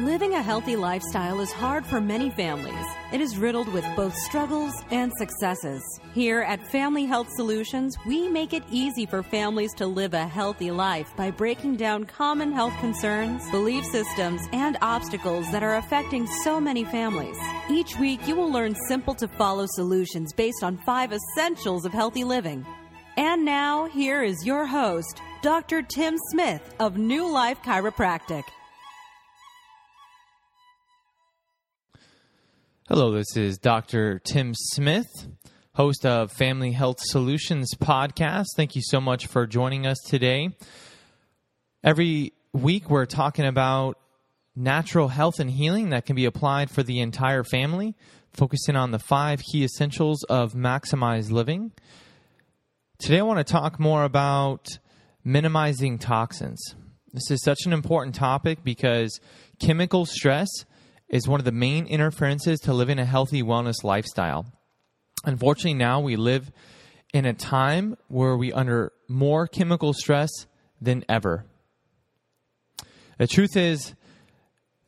Living a healthy lifestyle is hard for many families. It is riddled with both struggles and successes. Here at Family Health Solutions, we make it easy for families to live a healthy life by breaking down common health concerns, belief systems, and obstacles that are affecting so many families. Each week, you will learn simple to follow solutions based on five essentials of healthy living. And now, here is your host, Dr. Tim Smith of New Life Chiropractic. Hello, this is Dr. Tim Smith, host of Family Health Solutions podcast. Thank you so much for joining us today. Every week, we're talking about natural health and healing that can be applied for the entire family, focusing on the five key essentials of maximized living. Today, I want to talk more about minimizing toxins. This is such an important topic because chemical stress is one of the main interferences to living a healthy wellness lifestyle. Unfortunately, now we live in a time where we under more chemical stress than ever. The truth is,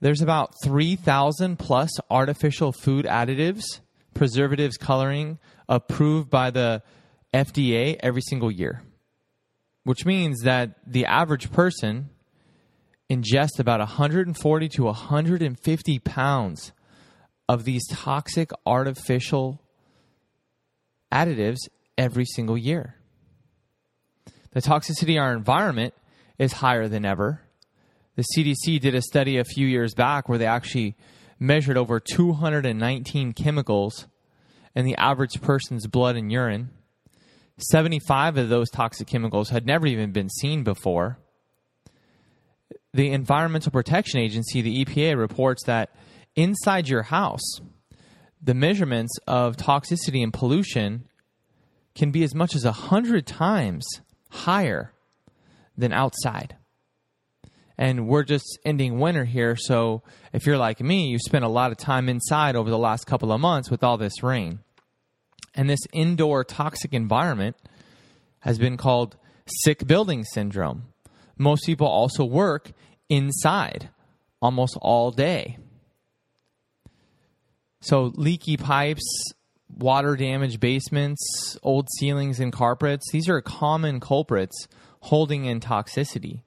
there's about 3,000 plus artificial food additives, preservatives, coloring approved by the FDA every single year, which means that the average person ingest about 140 to 150 pounds of these toxic artificial additives every single year. The toxicity in our environment is higher than ever. The CDC did a study a few years back where they actually measured over 219 chemicals in the average person's blood and urine. 75 of those toxic chemicals had never even been seen before the Environmental Protection Agency, the EPA, reports that inside your house, the measurements of toxicity and pollution can be as much as 100 times higher than outside. And we're just ending winter here, so if you're like me, you spent a lot of time inside over the last couple of months with all this rain. And this indoor toxic environment has been called sick building syndrome. Most people also work inside almost all day. So, leaky pipes, water damaged basements, old ceilings and carpets, these are common culprits holding in toxicity.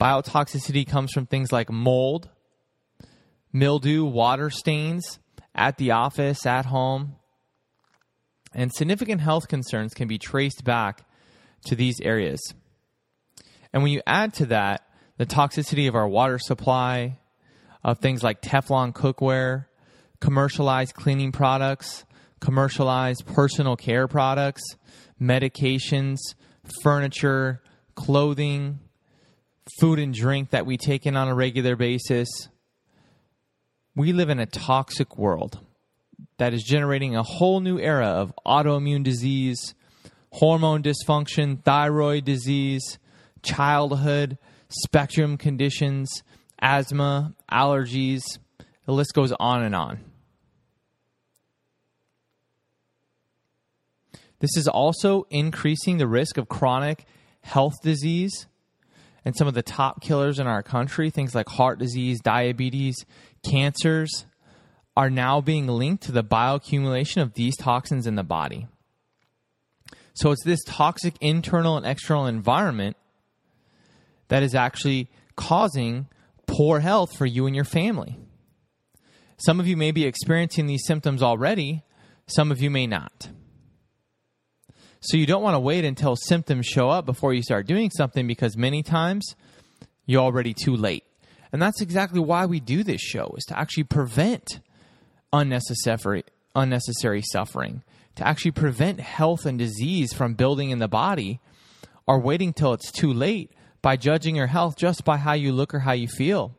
Biotoxicity comes from things like mold, mildew, water stains at the office, at home. And significant health concerns can be traced back to these areas. And when you add to that the toxicity of our water supply, of things like Teflon cookware, commercialized cleaning products, commercialized personal care products, medications, furniture, clothing, food and drink that we take in on a regular basis. We live in a toxic world that is generating a whole new era of autoimmune disease, hormone dysfunction, thyroid disease, childhood spectrum conditions, asthma, allergies. The list goes on and on. This is also increasing the risk of chronic health disease and some of the top killers in our country, things like heart disease, diabetes, cancers, are now being linked to the bioaccumulation of these toxins in the body. So it's this toxic internal and external environment that is actually causing poor health for you and your family. Some of you may be experiencing these symptoms already, some of you may not. So you don't want to wait until symptoms show up before you start doing something because many times you're already too late. And that's exactly why we do this show is to actually prevent unnecessary unnecessary suffering, to actually prevent health and disease from building in the body or waiting till it's too late by judging your health just by how you look or how you feel.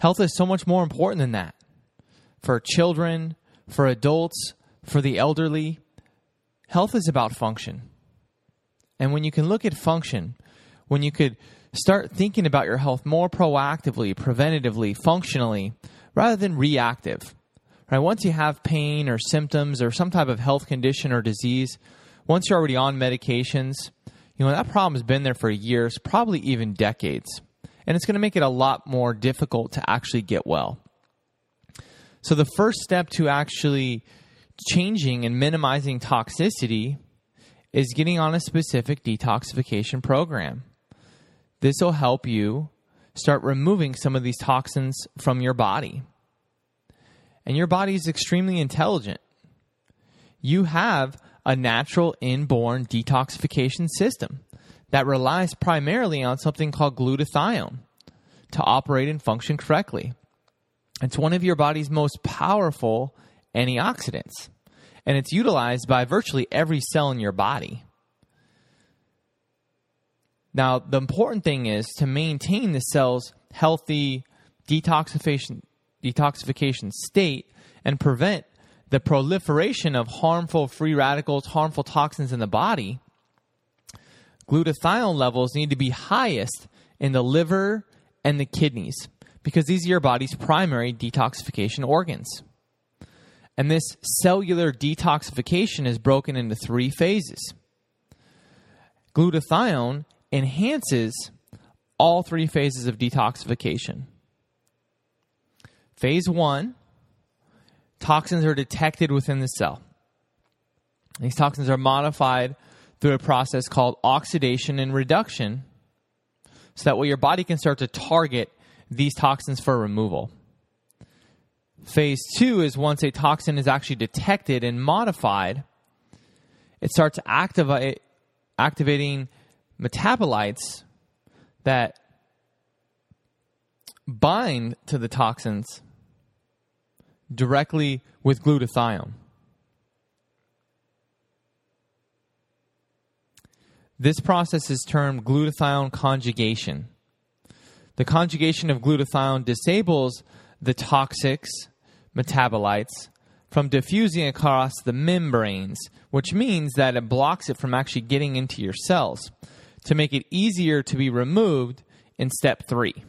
Health is so much more important than that. For children, for adults, for the elderly, health is about function. And when you can look at function, when you could start thinking about your health more proactively, preventatively, functionally, rather than reactive. Right? Once you have pain or symptoms or some type of health condition or disease, once you're already on medications, you know, that problem has been there for years, probably even decades. and it's going to make it a lot more difficult to actually get well. So, the first step to actually changing and minimizing toxicity is getting on a specific detoxification program. This will help you start removing some of these toxins from your body. And your body is extremely intelligent. You have a natural inborn detoxification system that relies primarily on something called glutathione to operate and function correctly. It's one of your body's most powerful antioxidants, and it's utilized by virtually every cell in your body. Now, the important thing is to maintain the cell's healthy detoxification, detoxification state and prevent the proliferation of harmful free radicals, harmful toxins in the body. Glutathione levels need to be highest in the liver and the kidneys because these are your body's primary detoxification organs. And this cellular detoxification is broken into three phases. Glutathione enhances all three phases of detoxification. Phase one toxins are detected within the cell. These toxins are modified through a process called oxidation and reduction so that way your body can start to target these toxins for removal. Phase two is once a toxin is actually detected and modified, it starts activating metabolites that bind to the toxins directly with glutathione. This process is termed glutathione conjugation. The conjugation of glutathione disables the toxics metabolites from diffusing across the membranes, which means that it blocks it from actually getting into your cells to make it easier to be removed in step three.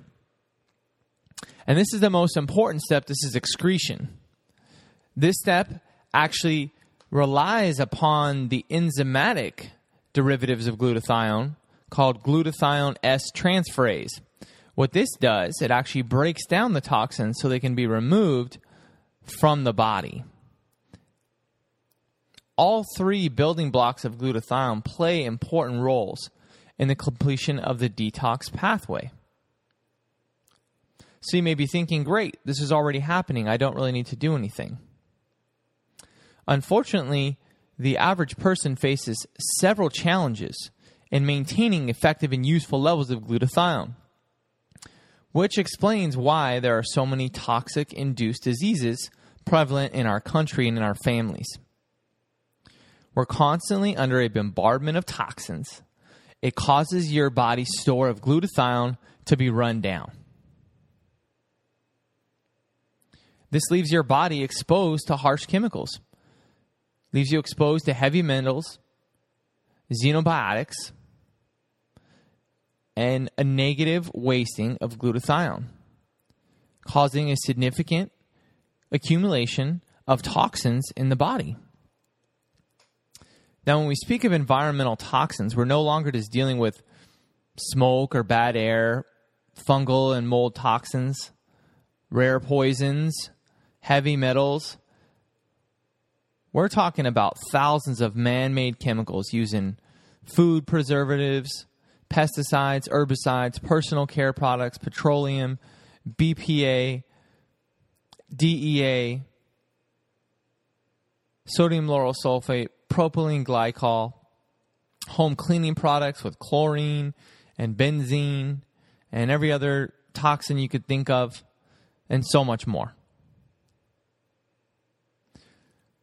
And this is the most important step. This is excretion. This step actually relies upon the enzymatic derivatives of glutathione called glutathione S transferase. What this does, it actually breaks down the toxins so they can be removed from the body. All three building blocks of glutathione play important roles in the completion of the detox pathway. So you may be thinking, great, this is already happening. I don't really need to do anything. Unfortunately, the average person faces several challenges in maintaining effective and useful levels of glutathione, which explains why there are so many toxic induced diseases prevalent in our country and in our families. We're constantly under a bombardment of toxins it causes your body's store of glutathione to be run down. This leaves your body exposed to harsh chemicals, leaves you exposed to heavy metals, xenobiotics, and a negative wasting of glutathione, causing a significant accumulation of toxins in the body. Now, when we speak of environmental toxins, we're no longer just dealing with smoke or bad air, fungal and mold toxins, rare poisons, heavy metals. We're talking about thousands of man made chemicals using food preservatives, pesticides, herbicides, personal care products, petroleum, BPA, DEA, sodium lauryl sulfate, propylene glycol, home cleaning products with chlorine and benzene and every other toxin you could think of, and so much more.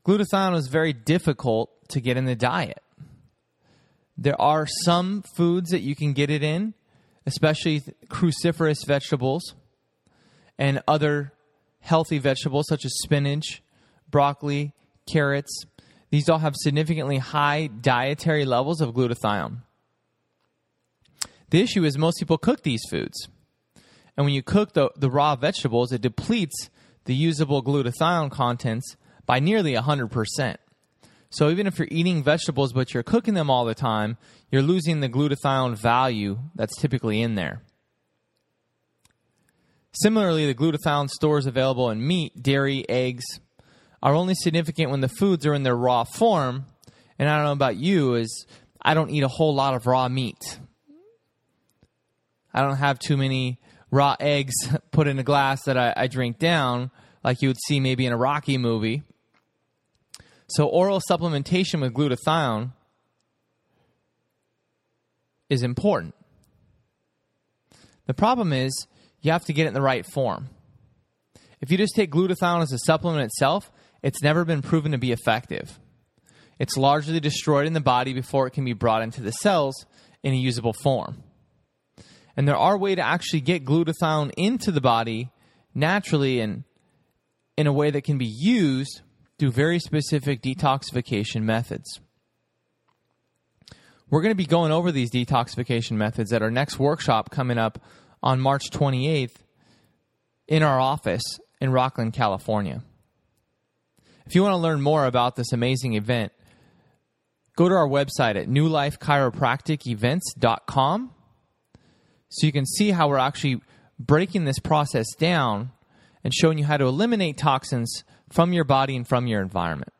Glutathione is very difficult to get in the diet. There are some foods that you can get it in, especially cruciferous vegetables and other healthy vegetables such as spinach, broccoli, carrots, these all have significantly high dietary levels of glutathione. The issue is most people cook these foods. And when you cook the, the raw vegetables, it depletes the usable glutathione contents by nearly 100%. So even if you're eating vegetables but you're cooking them all the time, you're losing the glutathione value that's typically in there. Similarly, the glutathione stores available in meat, dairy, eggs are only significant when the foods are in their raw form. And I don't know about you, is I don't eat a whole lot of raw meat. I don't have too many raw eggs put in a glass that I, I drink down, like you would see maybe in a Rocky movie. So, oral supplementation with glutathione is important. The problem is you have to get it in the right form. If you just take glutathione as a supplement itself, it's never been proven to be effective. It's largely destroyed in the body before it can be brought into the cells in a usable form. And there are ways to actually get glutathione into the body naturally and in a way that can be used through very specific detoxification methods. We're going to be going over these detoxification methods at our next workshop coming up on March 28th in our office in Rocklin, California. If you want to learn more about this amazing event, go to our website at newlifechiropracticevents.com so you can see how we're actually breaking this process down and showing you how to eliminate toxins from your body and from your environment.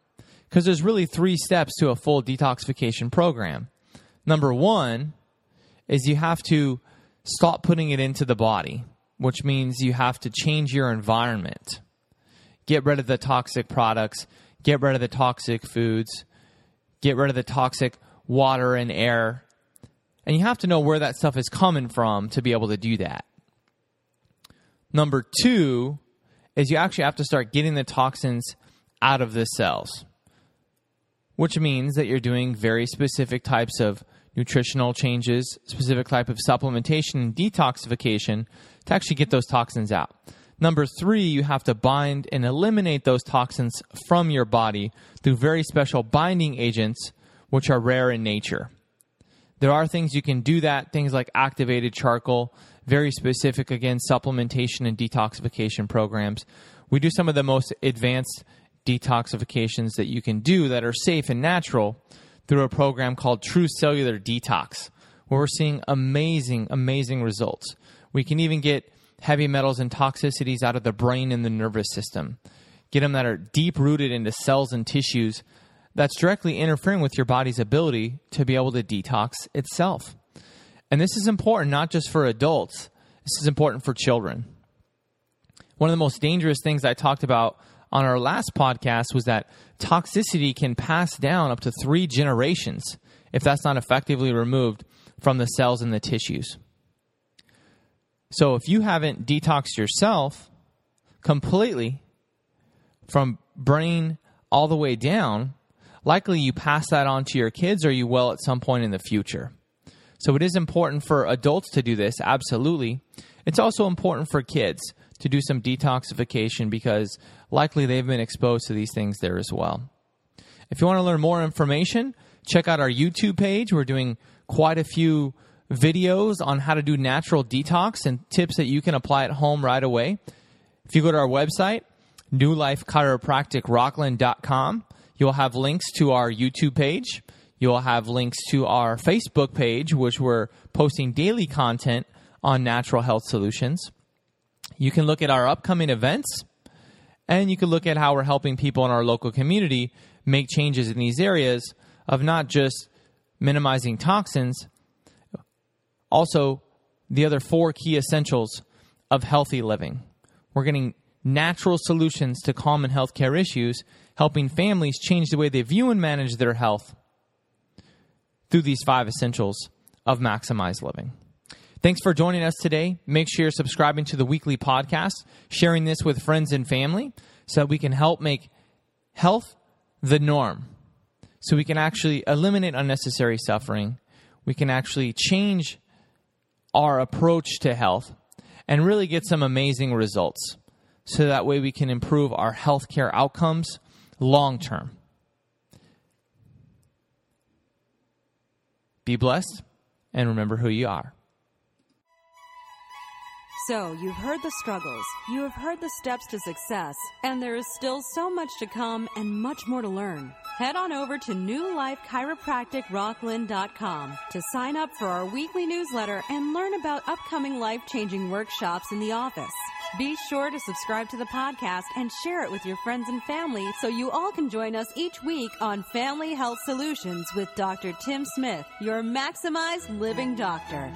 Because there's really three steps to a full detoxification program. Number one is you have to stop putting it into the body, which means you have to change your environment. Get rid of the toxic products, get rid of the toxic foods, get rid of the toxic water and air. And you have to know where that stuff is coming from to be able to do that. Number two is you actually have to start getting the toxins out of the cells, which means that you're doing very specific types of nutritional changes, specific type of supplementation and detoxification to actually get those toxins out. Number three, you have to bind and eliminate those toxins from your body through very special binding agents, which are rare in nature. There are things you can do that, things like activated charcoal, very specific, again, supplementation and detoxification programs. We do some of the most advanced detoxifications that you can do that are safe and natural through a program called True Cellular Detox, where we're seeing amazing, amazing results. We can even get heavy metals and toxicities out of the brain and the nervous system, get them that are deep rooted into cells and tissues that's directly interfering with your body's ability to be able to detox itself. And this is important not just for adults, this is important for children. One of the most dangerous things I talked about on our last podcast was that toxicity can pass down up to three generations if that's not effectively removed from the cells and the tissues. So if you haven't detoxed yourself completely from brain all the way down, likely you pass that on to your kids or you will at some point in the future. So it is important for adults to do this, absolutely. It's also important for kids to do some detoxification because likely they've been exposed to these things there as well. If you want to learn more information, check out our YouTube page. We're doing quite a few videos on how to do natural detox and tips that you can apply at home right away. If you go to our website, newlifechiropracticrocklin.com, you'll have links to our YouTube page. You'll have links to our Facebook page, which we're posting daily content on natural health solutions. You can look at our upcoming events, and you can look at how we're helping people in our local community make changes in these areas of not just minimizing toxins, also the other four key essentials of healthy living. We're getting natural solutions to common healthcare issues, helping families change the way they view and manage their health through these five essentials of maximized living. Thanks for joining us today. Make sure you're subscribing to the weekly podcast, sharing this with friends and family so that we can help make health the norm. So we can actually eliminate unnecessary suffering. We can actually change our approach to health and really get some amazing results. So that way we can improve our healthcare outcomes long term. Be blessed and remember who you are. So, you've heard the struggles, you have heard the steps to success, and there is still so much to come and much more to learn. Head on over to newlifechiropracticrocklin.com to sign up for our weekly newsletter and learn about upcoming life changing workshops in the office. Be sure to subscribe to the podcast and share it with your friends and family so you all can join us each week on Family Health Solutions with Dr. Tim Smith, your maximized living doctor.